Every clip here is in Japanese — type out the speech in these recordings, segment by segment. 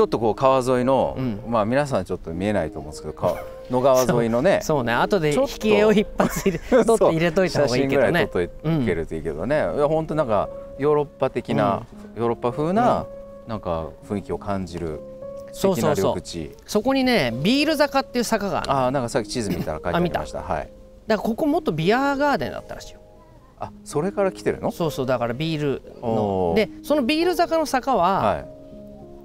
ちょっとこう川沿いの、うん。まあ皆さんちょっと見えないと思うんですけどか野川沿いのね そうね。後で引き絵を一発入れ 取って入れといた方がいいけど写真ぐらいね撮っといけるといいけどね、いや本当なんかヨーロッパ的な、ヨーロッパ風な、なんか雰囲気を感じる素敵なそうそう。そうそこにねビール坂っていう坂があるの。ああなんかさっき地図見たら書いてありました。はい。だからここ元ビアガーデンだったらしいよ。あそれから来てるの？そうそう。だからビールの。でそのビール坂の坂は、はい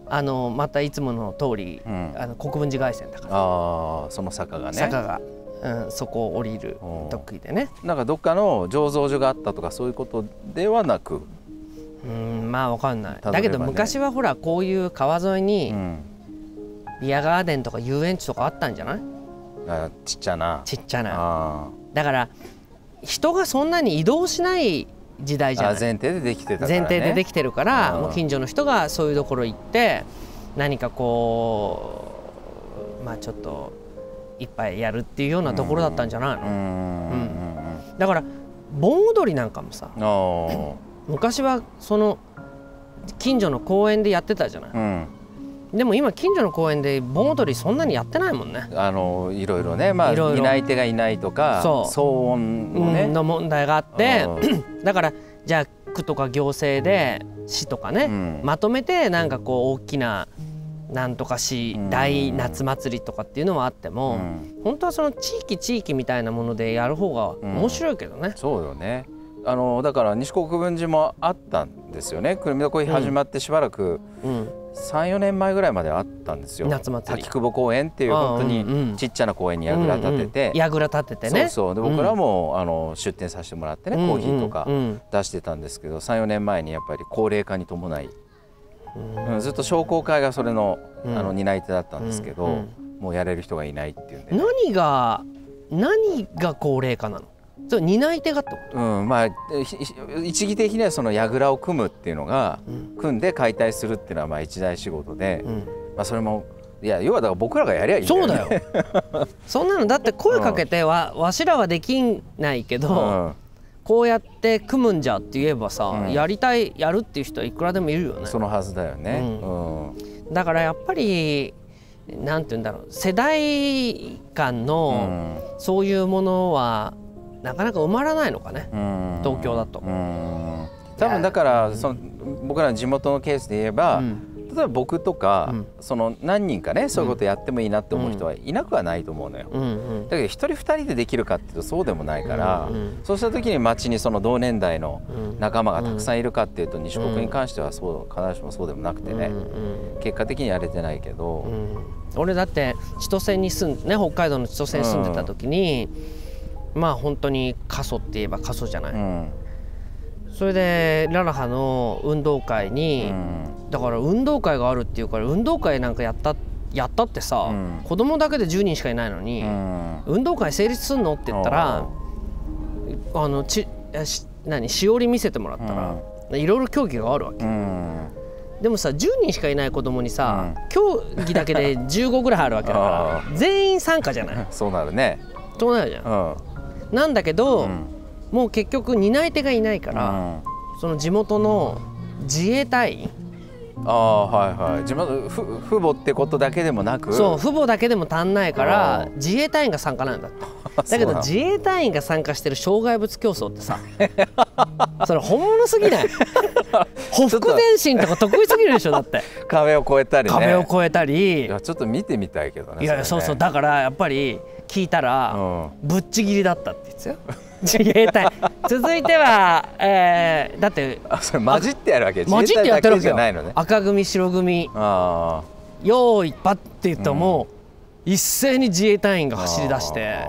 あのまたいつもの通り、うん。あの国分寺凱旋だから、ああその坂がね。坂が、うん、そこを降りるおー得意でね。なんかどっかの醸造所があったとかそういうことではなく、うんまあわかんない、ね。だけど昔はほらこういう川沿いにうん、ビアガーデンとか遊園地とかあったんじゃない？あちっちゃな。ちっちゃな。あだから人がそんなに移動しない時代ーじゃない。あ前提でできてたから、ね、前提でできてるからうん。もう近所の人がそういうところ行って何かこうまあちょっといっぱいやるっていうようなところだったんじゃないの、うん。だから盆踊りなんかもさ昔はその近所の公園でやってたじゃない。ーうんでも今近所の公園で盆踊りそんなにやってないもんね、あのいろいろねまあいろいろ。担い手がいないとか騒音のね、うんの問題があってうん。だからじゃあ区とか行政で市とかね、うん。まとめてなんかこう大きななんとか市うん。大夏祭りとかっていうのはあっても、うん。本当はその地域地域みたいなものでやる方が面白いけどね。そうよね。あのだから西国分寺もあったんですよね。くるみの恋始まってしばらく。うん、34年前ぐらいまであったんですよ。夏祭り。滝久保公園っていう本当うんうんにちっちゃな公園に櫓立てて、うんうん。櫓立ててね。そうそう。で僕らも、あの出店させてもらってね、コーヒーとかうんうん出してたんですけど34年前にやっぱり高齢化に伴い、うん。ずっと商工会がそれの,、うん。あの担い手だったんですけど、うんうん。もうやれる人がいないっていうんで、何が何が高齢化なの？それ担い手がってこうん、まあ一義的にはその櫓を組むっていうのが、うん。組んで解体するっていうのはまあ一大仕事で、と、うん。まあ、それもいや要はだから僕らがやりゃいいんだよ、そうね、だよ。そんなのだって声かけてわわしらはできないけど、うん。こうやって組むんじゃって言えばさ、うん。やりたいやるっていう人はいくらでもいるよね。そのはずだよね。ううん。だからやっぱりなんて言うんだろう世代間のそういうものはなかなか埋まらないのかね、うん。東京だと。うん。多分だからその僕らの地元のケースで言えば、うん。例えば僕とか、うん。その何人かねそういうことやってもいいなって思う人はいなくはないと思うのよ。うん。うん。だけど一人二人でできるかっていうとそうでもないから、うん。うん。そうした時に町にその同年代のうん。仲間がたくさんいるかっていうと西国に関してはそう必ずしもそうでもなくてね、うん。うん。結果的にやれてないけど、うん。俺だって千歳に住んね北海道の千歳に住んでた時に、まあ本当に過疎って言えば過疎じゃない、うん。それでララハの運動会に、うん。だから運動会があるっていうから運動会なんかやったやったってさ、うん。子供だけで10人しかいないのに、うん。運動会成立すんの？って言ったらあのちえし何しおり見せてもらったら、いろいろ競技があるわけ。うん。でもさ10人しかいない子供にさ、競技だけで15ぐらいあるわけだか あら全員参加じゃない。そうなるね。そうなるじゃん。うんなんだけど、うん。もう結局担い手がいないから、その地元の自衛隊。員、ああはいはい。地元ふ父母ってことだけでもなく？そう父母だけでも足んないからうん自衛隊員が参加なんだって。だ。けど自衛隊員が参加してる障害物競争ってさ それ本物すぎない？ほふ前進とか得意すぎるでしょだって。壁を越えたりね。壁を越えたいりやちょっと見てみたいけどねいやそうそう。だからやっぱり聞いたらうん。ぶっちぎりだったって言ってたよ。自衛隊。続いては、えーだってあそれ混じってやるわけ。混じってやってるわけじゃないのね。赤組白組あ用意パッて言ったらもう一斉に自衛隊員があ走り出して。あ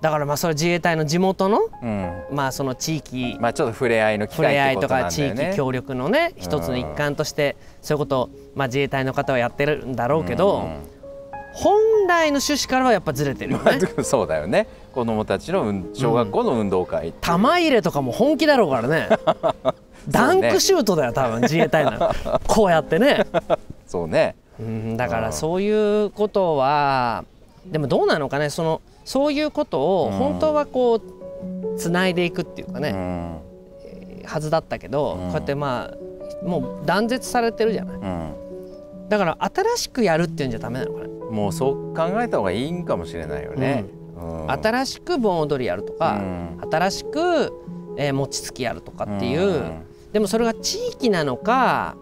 だからまあそれ自衛隊の地元のーうん。まあその地域まあちょっと触れ合いの機触れ合いとか地域協力のね一つの一環としてそういうことをまあ自衛隊の方はやってるんだろうけど本来の趣旨からはやっぱずれてるよね。うんそうだよね。子供たちの運小学校の運動会。う玉入れとかも本気だろうからね。ダンクシュートだよ多分自衛隊なの。こうやってね。そうね。うんだからそういうことはでもどうなのかね。そのそういうことをうん本当はこうつないでいくっていうかうね、んはずだったけど、うん。こうやってまあもう断絶されてるじゃない。うんだから新しくやるっていうんじゃダメなのかな、もうそう考えた方がいいんかもしれないよね。うん。新しく盆踊りやるとか、うん。新しく、えー餅つきやるとかっていう、うん。でもそれが地域なのか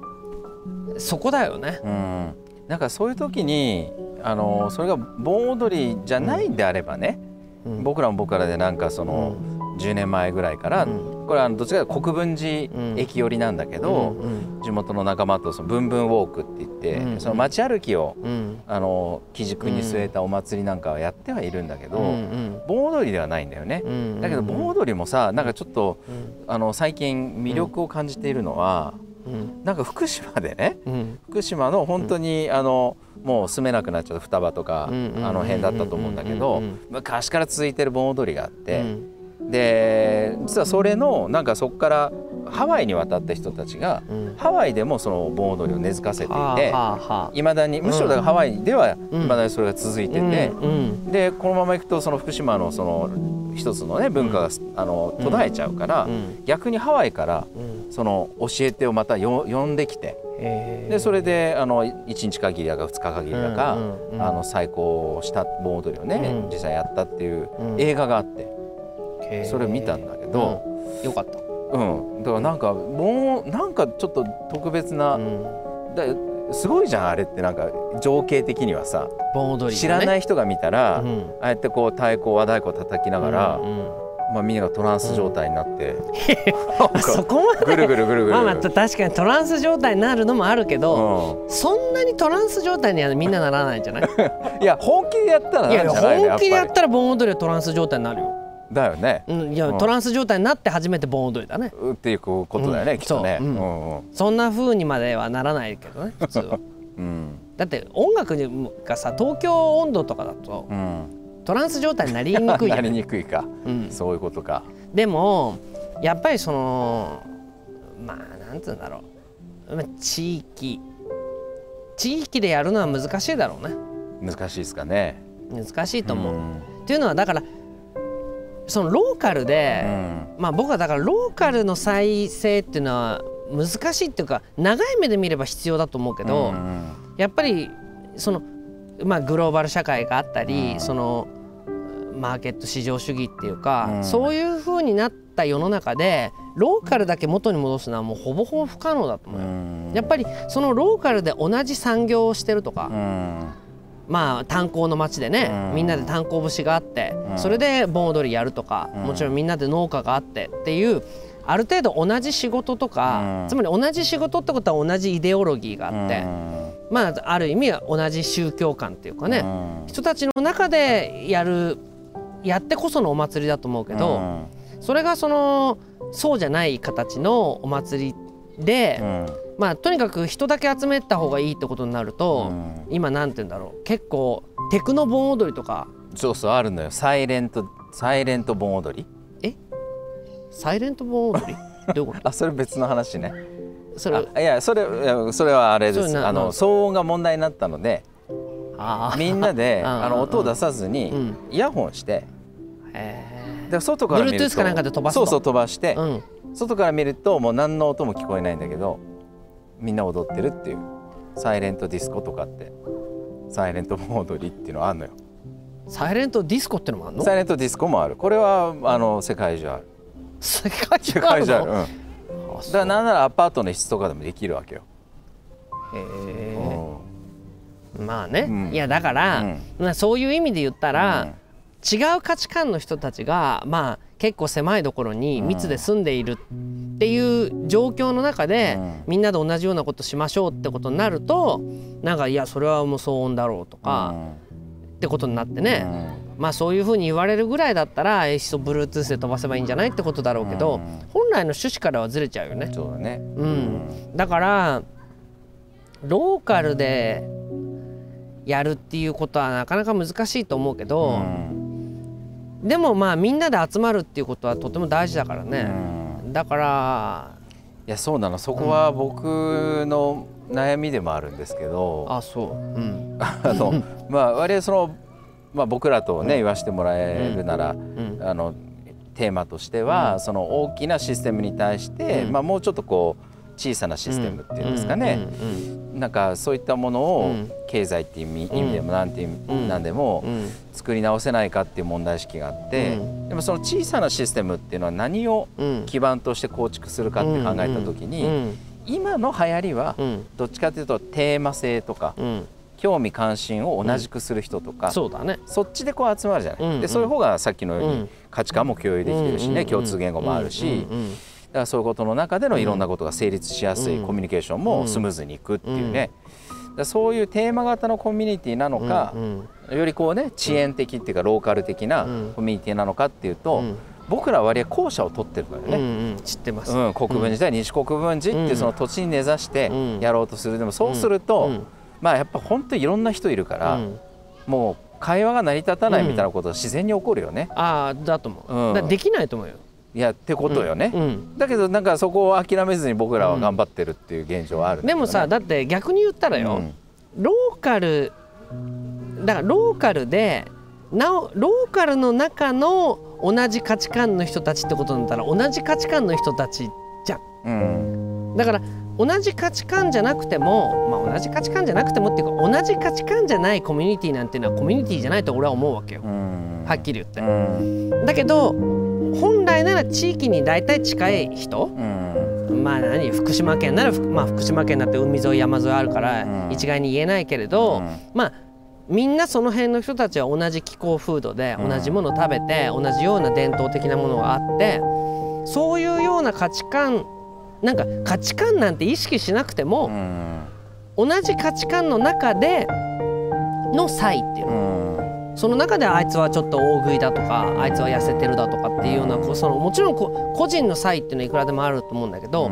そこだよね。うん、なんかそういう時にあのそれが盆踊りじゃないんであればね、うん。僕らも僕らでなんかその、10年前ぐらいから、うんこれはあのどっちかというと国分寺駅寄りなんだけど、うん地元の仲間とそのブンブンウォークって言って、うんその街歩きをうん。あの基軸に据えたお祭りなんかはやってはいるんだけど、盆踊りではないんだよね。うんだけど盆踊りもさなんかちょっとうん。あの最近魅力を感じているのは、うん。なんか福島でねうん。福島の本当に、あのもう住めなくなっちゃった双葉とか、あの辺だったと思うんだけど、昔から続いてる盆踊りがあって、うんで実はそれのなんかそこからハワイに渡った人たちが、うん。ハワイでもその盆踊りを根付かせていて。はあはあはあ。いまだにむしろだからハワイではいうん。まだにそれが続いてて、うんうん。でこのままいくとその福島のその一つのね文化が、あの途絶えちゃうから、うん。逆にハワイからうん。その教え手をまたよ呼んできてでそれであの1日限りだか2日限りだか、うんうんうん。あの再興した盆踊りをね、うん。実際やったっていううん。映画があって、それを見たんだけど、うん。よかった。うん。だからなんかもうなんかちょっと特別な、うん。だすごいじゃんあれって。なんか情景的にはさ、盆踊り、。知らないい人が見たら、うん。ああやってこう太鼓和太鼓叩きながら、うんうん。まあ、みんながトランス状態になって、なんあそかこまで。ぐるぐるぐるぐるまあまあ確かにトランス状態になるのもあるけど、うそんなにトランス状態にはみんなならないんじゃない？ん、いや本気でやったらいやなんじゃない？の本気でやっぱたら盆踊りはトランス状態になるよ、りだよね、うん、いや、うん。トランス状態になって初めて盆踊りだね。うっていうことだよね、うんきっとね。そう。うん。そんな風にまではならないけどね。普通はう。んだって音楽がさ東京温度とかだとうん、トランス状態になりにくいじ なりにくいか、うん、そういうことか。でもやっぱりそのまあなんつうんだろう。まあ地域。地域でやるのは難しいだろうね。難しいですかね。難しいと思う。ん。っていうのはだからそのローカルで、うん。まあ僕はだからローカルの再生っていうのは難しいっていうか長い目で見れば必要だと思うけど、うんやっぱりそのまあグローバル社会があったり、うん。そのマーケット市場主義っていうか、うん。そういう風になった世の中でローカルだけ元に戻すのはもうほぼほぼ不可能だと思うよ。うん。やっぱりそのローカルで同じ産業をしてるとか、うんまあ炭鉱の町でね、うん。みんなで炭鉱節があって、うん。それで盆踊りやるとか、うん。もちろんみんなで農家があってっていうある程度同じ仕事とか、うん。つまり同じ仕事ってことは同じイデオロギーがあって、まあある意味は同じ宗教観っていうかね、うん。人たちの中でやるやってこそのお祭りだと思うけど、うん。それがそのそうじゃない形のお祭りで、うん。まあとにかく人だけ集めた方がいいってことになると、うん。今なんて言うんだろう。結構テクノ盆踊りとか。そうそうあるのよ。サイレントサイレント盆踊り？サイレント盆踊り？どういうこあそれ別の話ね。とそれあいやそれいやそれはあれです。あの騒音が問題になったのでみんなで あの音を出さずにうん。イヤホンしてへで外から見ると Bluetooth かなんかで飛ばすと？そうそう飛ばしてーうん外から見るともう何の音も聞こえないんだけどみんな踊ってるっていう。サイレントディスコとかって。サイレント盆踊りっていうのあるのよ。サイレントディスコってのもあるの？サイレントディスコもある。これはあの世界中ある。世界中世ある。のうん、だからなんならアパートの一室とかでもできるわけよ、へーまあね、うん。いやだから、うん。まあそういう意味で言ったら、うん違う価値観の人たちがまあ結構狭いところに密で住んでいるっていう状況の中で、うん。みんなで同じようなことしましょうってことになるとなんかいやそれはもう騒音だろうとか、ってことになってね、まあそういうふうに言われるぐらいだったらえいっそ Bluetooth で飛ばせばいいんじゃないってことだろうけど、うん。本来の趣旨からはずれちゃうよね。うん。そうだね。うん、だからローカルでやるっていうことはなかなか難しいと思うけうど、んでもまあみんなで集まるっていうことはとても大事だからうね、ん。だからいやそうなの。そこは僕の悩みでもあるんですけど、あそう。うん。あのまあ割合その、まあ、僕らとね言わせてもらえるなら、うん。あのテーマとしては、その大きなシステムに対して、うん。まあ、もうちょっとこう小さなシステムっていうんですかね、うんうんなんかそういったものをうん。経済っていう意味,、でもなんていう意味、うん。なんでもうん。作り直せないかっていう問題意識があって、うん。でもその小さなシステムっていうのは何をうん。基盤として構築するかって考えた時に、うん。今の流行りはうん。どっちかというとテーマ性とかうん。興味関心を同じくする人とか、そうだね。そっちでこう集まるじゃない、うんうん。でそういう方がさっきのようにうん。価値観も共有できてるしね、共通言語もあるし、うんうんだからそういうことの中でのいろんなことが成立しやすいうん。コミュニケーションもスムーズにいくっていうね、そういうテーマ型のコミュニティなのかよりこうね遅延的っていうかローカル的なうん。コミュニティなのかっていうと、うん。僕らは割合後者を取ってるからうんね。うん。知ってます。うん、国分寺対西国分寺っていうその土地に根ざしてうん。やろうとする。でもそうすると、うん。まあやっぱ本当にいろんな人いるから、うん。もう会話が成り立たないみたいなことが自然に起こるよね。ああだと思う、できないと思うよいやってことよね。うん。だけどなんかそこを諦めずに僕らは頑張ってるっていう現状はあるんだけどね、でもさだって逆に言ったらよ、うん。ローカルだからローカルでなおローカルの中の同じ価値観の人たちってことになったら同じ価値観の人たちじゃん。うん。だから同じ価値観じゃなくても、まあ、同じ価値観じゃなくてもっていうか同じ価値観じゃないコミュニティなんていうのはコミュニティじゃないと俺は思うわけよ。うん。はっきり言って。う。ん。だけど本来なら地域に大体近い人？うん。まあ何？福島県ならふ、まあ、福島県だって海沿い山沿いあるからうん。一概に言えないけれど、うん。まあみんなその辺の人たちは同じ気候風土でうん。同じものを食べて同じような伝統的なものがあってそういうような価値観なんか価値観なんて意識しなくてうもん。同じ価値観の中での差異っていううのん。その中であいつはちょっと大食いだとかあいつは痩せてるだとかっていうようなそのもちろんこ個人の差異っていうのはいくらでもあると思うんだけど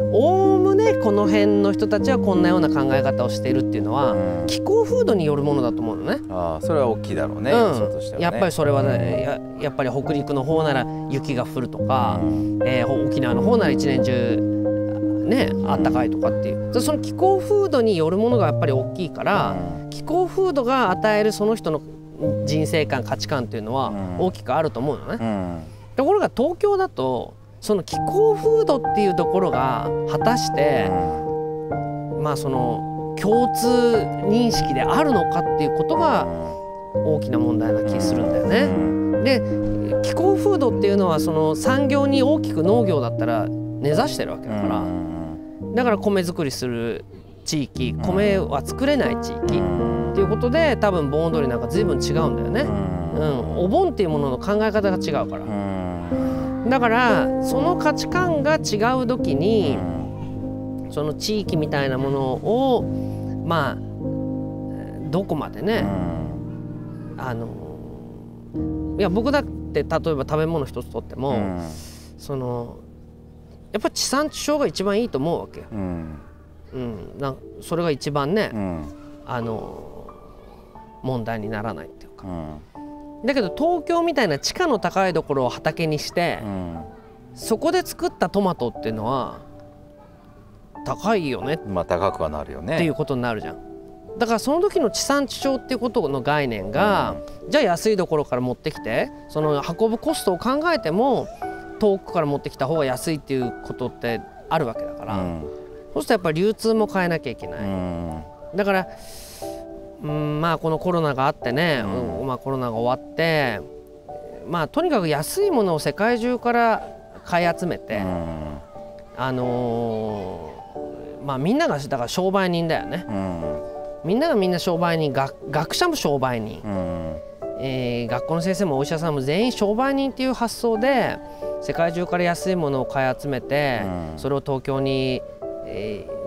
おおむねこの辺の人たちはこんなような考え方をしているっていうのはうん。気候風土によるものだと思うのね。ああそれは大きいだろうね、うん。ね。やっぱりそれはねややっぱり北陸の方なら雪が降るとか、うん。えー沖縄の方なら一年中ねあったかいとかっていう。そその気候風土によるものがやっぱり大きいから気候風土が与えるその人の人生観価値観っていうのはうん。大きくあると思うのね。うん。ところが東京だとその気候風土っていうところが果たして、まあその共通認識であるのかっていうことが大きな問題な気するんだようね。ん。で気候風土っていうのはその産業に大きく農業だったら根ざしてるわけだから、だから米作りする地域米は作れない地域っていうことで多分盆踊りなんか随分違うんだよね。うん、お盆っていうものの考え方が違うから。だからその価値観が違う時にその地域みたいなものをまあどこまでねあのいや僕だって例えば食べ物一つとっても、そのやっぱ地産地消が一番いいと思うわけよ。うん。うん、なんそれが一番ね、うん。あの問題にならないっていうか。うん。だけど東京みたいな地価の高いところを畑にして、うん。そこで作ったトマトっていうのは高いよね。っまあ高くはなるよね。ていうことになるじゃん。だからその時の地産地消っていうことの概念が、じゃあ安いところから持ってきてその運ぶコストを考えても遠くから持ってきた方が安いっていうことってあるわけだから、うん。そうするとやっぱり流通も変えなきゃいけない。うん。だからうんまあこのコロナがあってね、うん。うんまあ、コロナが終わってまあとにかく安いものを世界中から買い集めて、うん。あのーまあみんながだから商売人だよね。うん。みんながみんな商売人学学者も商売人、うん。えー学校の先生もお医者さんも全員商売人っていう発想で世界中から安いものを買い集めて、うん。それを東京に、えー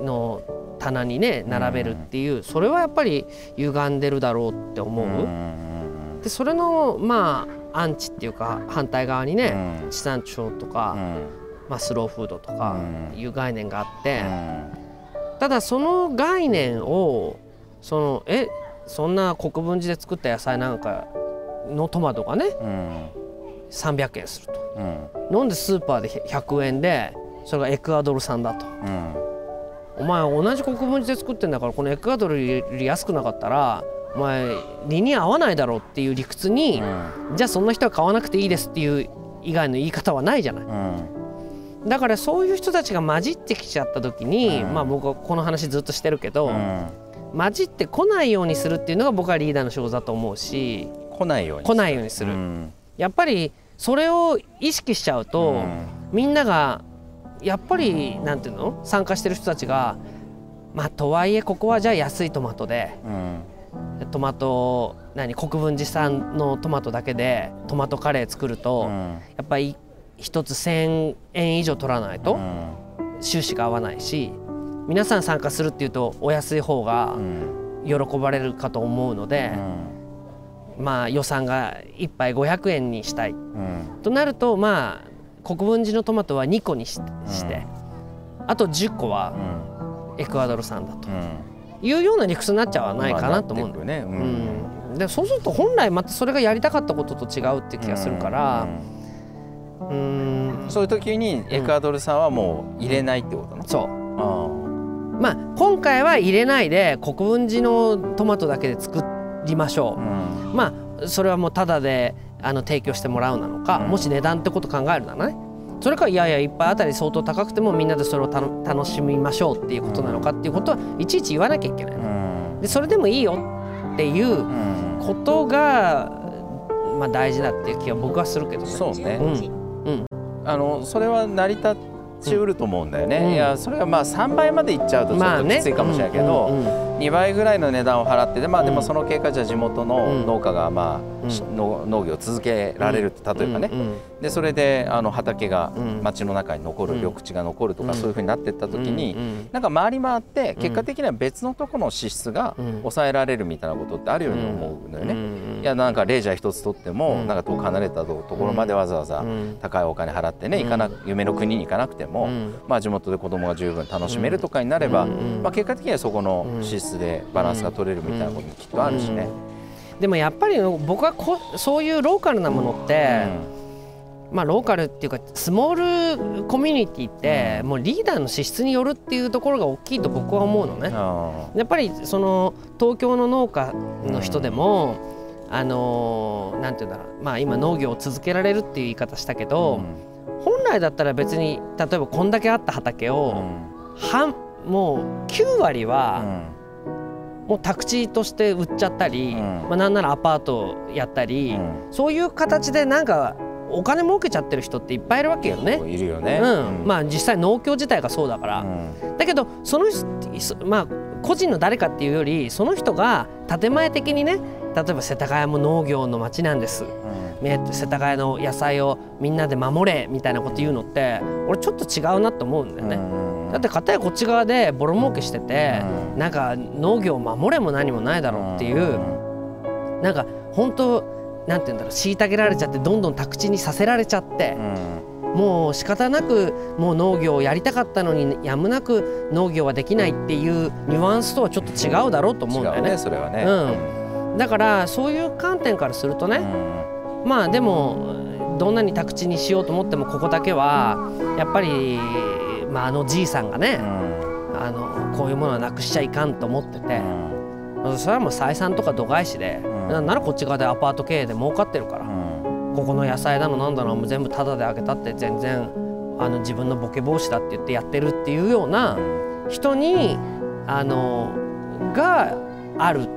の棚にね並べるっていう、それはやっぱり歪んでるだろうって思う。うん。でそれのまあアンチっていうか反対側にね、うん。地産地消とか、まあ、スローフードとかうん。いう概念があって、うん。ただその概念をそのえそんな国分寺で作った野菜なんかのトマトがねうん。300円すると。うん。なんでスーパーで100円でそれがエクアドル産だと。うんお前同じ国分寺で作ってんだからこのエクアドルより安くなかったらお前理に合わないだろうっていう理屈に、じゃあそんな人は買わなくていいですっていう以外の言い方はないじゃない。うん。だからそういう人たちが混じってきちゃった時に、うん。まあ僕はこの話ずっとしてるけど、うん。混じってこないようにするっていうのが僕はリーダーの仕事だと思うし来ないように来ないようにする、うん。やっぱりそれを意識しちゃうと、うん。みんながやっぱりなんていうの？参加してる人たちがまあとはいえここはじゃあ安いトマトでうん。トマト何国分寺産のトマトだけでトマトカレー作ると、うん。やっぱり一つ1,000円以上取らないとうん。収支が合わないし皆さん参加するっていうとお安い方がうん。喜ばれるかと思うのでう、ん。まあ予算が1杯500円にしたい。うん。となるとまあ国分寺のトマトは2個にしして、あと10個はうん。エクアドル産だと。うん。いうような理屈になっちゃわないかなと思う。んだよねうん、でそうすると本来またそれがやりたかったことと違うって気がするから。うん。うんそういう時にエクアドルさんはもう入れないってことねそう。あまあ今回は入れないで国分寺のトマトだけで作りましょあうん。うまあそれはもうタダであの提供してもらうなのか、うん。もし値段ってこと考えるならね。それかいやいや一杯あたり相当高くてもみんなでそれをたの楽しみましょうっていうことなのかっていうことはいちいち言わなきゃいけない、うん。でそれでもいいよっていううんことが、まあ、大事だっていう気は僕はするけどね。そうね。うん。あのそれは成り立ちうると思うんだよね、うん。いやそれがまあ3倍までいっちゃうとちょっときついかもしれないけど、2倍ぐらいの値段を払ってで,、まあ、でうん。もその結果じゃあ地元の農家が、まあうん。し農農業を続けられる例えばね、でそれであの畑がうん。町の中に残る、うん。緑地が残るとか、うん。そういうふうになっていった時に、うなんか回り回って結果的には別のところの支出がうん。抑えられるみたいなことってあるように思うのよね。いやなんかレジャー一つ取っても、うん。なんか遠く離れたところまでわざわざうん。高いお金払ってね、うん。行かな夢の国に行かなくても、うん。まあ、地元で子供が十分楽しめるとかになれば、まあ、結果的にはそこの支出でバランスが取れるみたいなこともきっとあるしね。でもやっぱり僕はこそういうローカルなものって、まあローカルっていうかスモールコミュニティってもうリーダーの資質によるっていうところが大きいと僕は思うのね。あやっぱりその東京の農家の人でも、あのなんていうんだろう。まあ今農業を続けられるっていう言い方したけーど、本来だったら別に例えばこんだけあった畑うを、ん。半もう9割うはんもう宅地として売っちゃったり、うん。まあ、なんならアパートやったり、うん。そういう形でなんかお金儲けちゃってる人っていっぱいいるわけよね。いるよね。うん。まあ実際農協自体がそうだから、うん。だけどそのまあ個人の誰かっていうよりその人が建前的にね例えば世田谷も農業の町なんです。ね世田谷の野菜をみんなで守れみたいなこと言うのって俺ちょっと違うなと思うんだよね。だって片やこっち側でボロ儲けしてて、なんか農業を守れも何もないだろうっていう、なんか本当なんて言うんだろう虐げられちゃってどんどん宅地にさせられちゃって、もう仕方なくもう農業をやりたかったのにやむなく農業はできないっていうニュアンスとはちょっと違うだろうと思うんだよね。ねそれはね。うん。だからそういう観点からするとね、まあでもどんなに宅地にしようと思ってもここだけはやっぱり、まあ、あのじいさんがね、あのこういうものはなくしちゃいかんと思ってて、それはもう採算とか度外視で、ん。なんならこっち側でアパート経営で儲かってるから、ここの野菜だのなんだのも全部タダであげたって全然あの自分のボケ防止だって言ってやってるっていうような人にあのがある。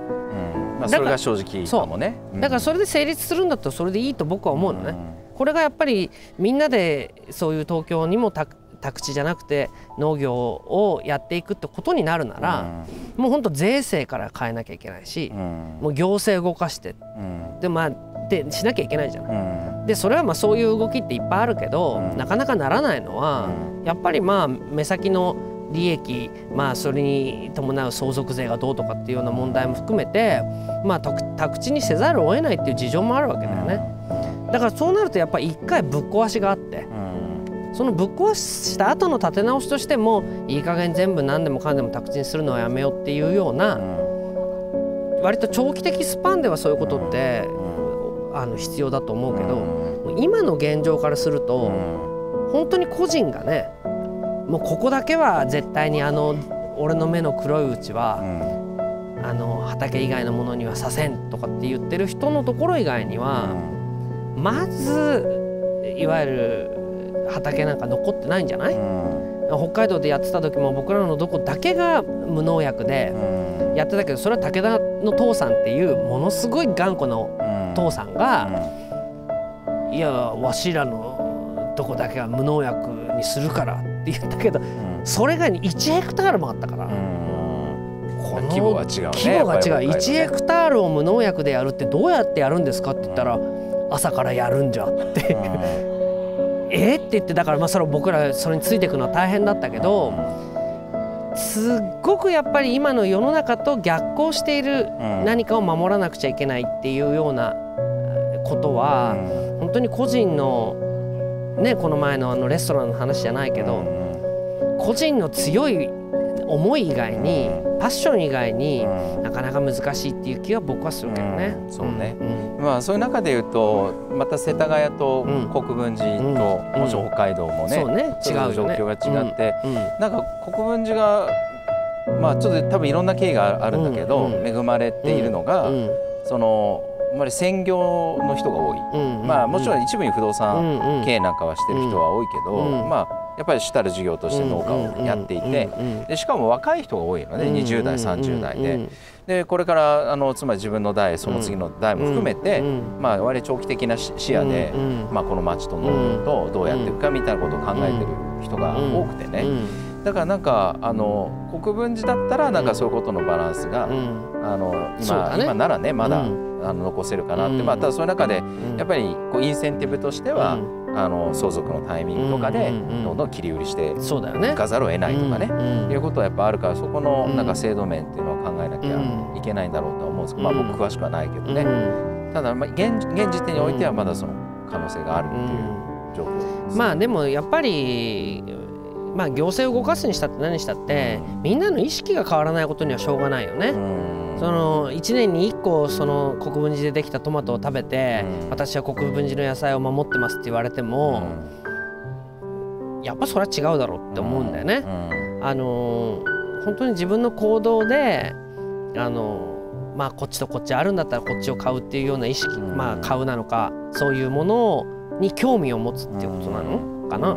まあそれが正直かもね。だからそれで成立するんだったらそれでいいと僕は思うのね。これがやっぱりみんなでそういう東京にも宅宅地じゃなくて農業をやっていくってことになるなら、もう本当税制から変えなきゃいけないし、もう行政動かして、でまあでしなきゃいけないじゃない。でそれはまあそういう動きっていっぱいあるけど、なかなかならないのは、やっぱりまあ目先の利益まあそれに伴う相続税がどうとかっていうような問題も含めてまあ宅宅地にせざるを得ないっていう事情もあるわけだよね。だからそうなるとやっぱり一回ぶっ壊しがあって、そのぶっ壊した後の立て直しとしてもいい加減全部何でもかんでも宅地にするのはやめようっていうような、割と長期的スパンではそういうことって、あの必要だと思うけど、今の現状からすると、本当に個人がねもうここだけは絶対にあの俺の目の黒いうちは、あの畑以外のものにはさせんとかって言ってる人のところ以外には、まずいわゆる畑なんか残ってないんじゃない、うん。北海道でやってた時も僕らのどこだけが無農薬でうん。やってたけどそれは武田の父さんっていうものすごい頑固のうん父さんが「いやわしらのとこだけは無農薬にするから」って言ったけどうん。それが1ヘクタールもあったから。規模が違うね規模が違う、ね1ヘクタールを無農薬でやるってどうやってやるんですかって言ったら、朝からやるんじゃって、えって言ってだからまあそれ僕らそれについていくのは大変だったけど、すっごくやっぱり今の世の中と逆行しているうん。何かを守らなくちゃいけないっていうようなことは、本当に個人のねこの前のあのレストランの話じゃないけど、個人の強い思い以外に、パッション以外に、なかなか難しいっていう気は僕はするけどね。うん。そうね。ん。まあそういう中で言うとまた世田谷とうん。国分寺と、うん。もちろん北海道もね、そうね。違う状況が違って、うん。なんか国分寺がまあちょっと多分いろんな経緯があるんだけど、恵まれているのが、うん。そのあまり専業の人が多い、うん。まあもちろんん。一部に不動産経営なんかはしてる人は多いけど、うん。まあやっぱり主たる事業として農家をやっていて、でしかも若い人が多いのね、うん20代30代で,、うんでこれからあのつまり自分の代その次の代も含めて、うんまあ、割と長期的な視視野で、まあ、この町と農業とどうやっていくかみたいなことを考えてる人が多くてね、だからなんかあの国分寺だったらなんかそういうことのバランスが、うん。あの今,、今ならねまだ、うあの残せるかなって、うん。まあ、ただそういう中でうん。やっぱりこうインセンティブとしては、あの相続のタイミングとかでどんどん切り売りしてそうだよね。いかざるを得ないとかね、うんいうことはやっぱあるからそこのうん。なんか制度面っていうのを考えなきゃいけないんだろうとは思うんですけど、まあうん僕詳しくはないけどうん。ね、ただまあ現現時点においてはまだその可能性があるっていう状況です。まあでもやっぱりまあ行政を動かすにしたって何したってみんなの意識が変わらないことにはしょうがないよね。うんその1年に1個その国分寺でできたトマトを食べて、うん。私は国分寺の野菜を守ってますって言われても、やっぱそれは違うだろうって思うんだよね。あのー本当に自分の行動であのーまあこっちとこっちあるんだったらこっちを買うっていうような意識、うん。まあ買うなのかそういうものに興味を持つっていうことなのかな。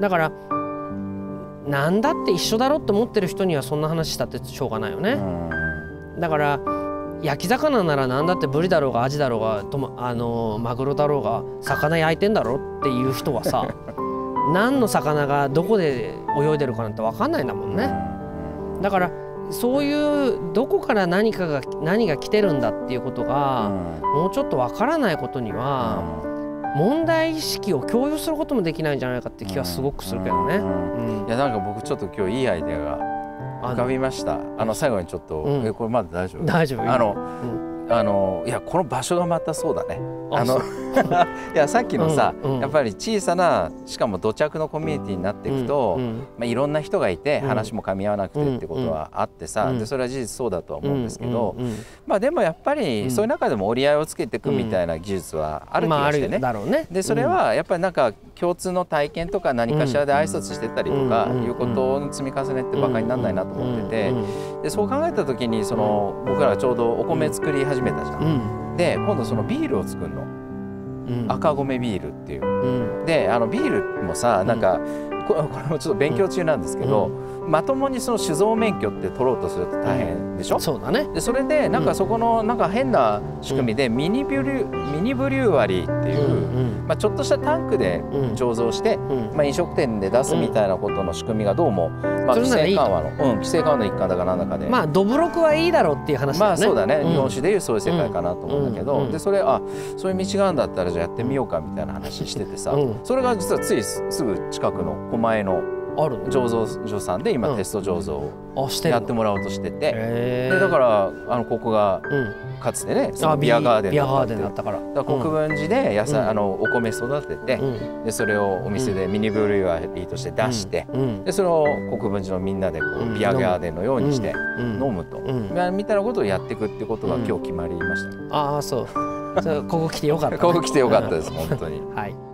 だからなんだって一緒だろって思ってる人にはそんな話したってしょうがないよね。だから焼き魚なら何だってブリだろうがアジだろうがともあのマグロだろうが魚焼いてんだろっていう人はさ 何の魚がどこで泳いでるかなんて分かんないんだもんね。だからそういうどこから何かが何が来てるんだっていうことがもうちょっと分からないことには問題意識を共有することもできないんじゃないかって気はすごくするけどね。うん。いやなんか僕ちょっと今日いいアイデアがあ浮かびました。あの最後にちょっと、うん。えこれまだ大丈夫？大丈夫。あの、うあのいやこの場所がまたそうだね。ああの いやさっきのさ、うんうん。やっぱり小さなしかも土着のコミュニティになっていくと、うんうん。まあ、いろんな人がいてうん。話も噛み合わなくてってことはあってさ、うんでそれは事実そうだとは思うんですけど、うんうんまあでもやっぱうんりそういう中でも折り合いをつけていくみたいな技術はある気がしてね。だろうね。でそれはやっぱりなんか共通の体験とか何かしらで挨拶してたりとかうんいうことの積み重ねってバカにならないなと思っててうんでそう考えた時にその僕らちょうどお米作り始めたじゃん。うん。で今度そのビールを作るの。うん。赤米ビールっていう。うん。であのビールもさなんかこ これもちょっと勉強中なんですけどまともにその酒造免許って取ろうとすると大変でしょ？そうだね。でそれでなんかそこのなんか変な仕組みでミニブリュミニブリュワリーっていう、まあ、ちょっとしたタンクでうん。醸造して、うん。まあ、飲食店で出すみたいなことの仕組みがどうも、まあ、規制緩和の、うん、規制緩和の一環だかなんだかで。まあどぶろくはいいだろうっていう話だよね。まあそうだね、ん日本酒でいうそういう世界かなと思うんだけど、うんうんでそれあそういう道があるんだったらじゃあやってみようかみたいな話しててさ、うん。それが実はついすすぐ近くの狛江のあるの？醸造所さんで今うんテスト醸造を。やってもらおうとしてて、へでだからあのここがうん。かつてねそあのビアガーデンビアガーとかってデンだったから。だから国分寺で野菜、うんあのお米育てて、うんでそれをお店でミニブルワリーとして出して、うんでそれを国分寺のみんなでこう、うんビアガーデンのようにしてうん飲むと、みたいなことをやっていくってことが今日決まりました、ああそう。ここ来てよかったね。ここ来てよかったです、本当に。はい。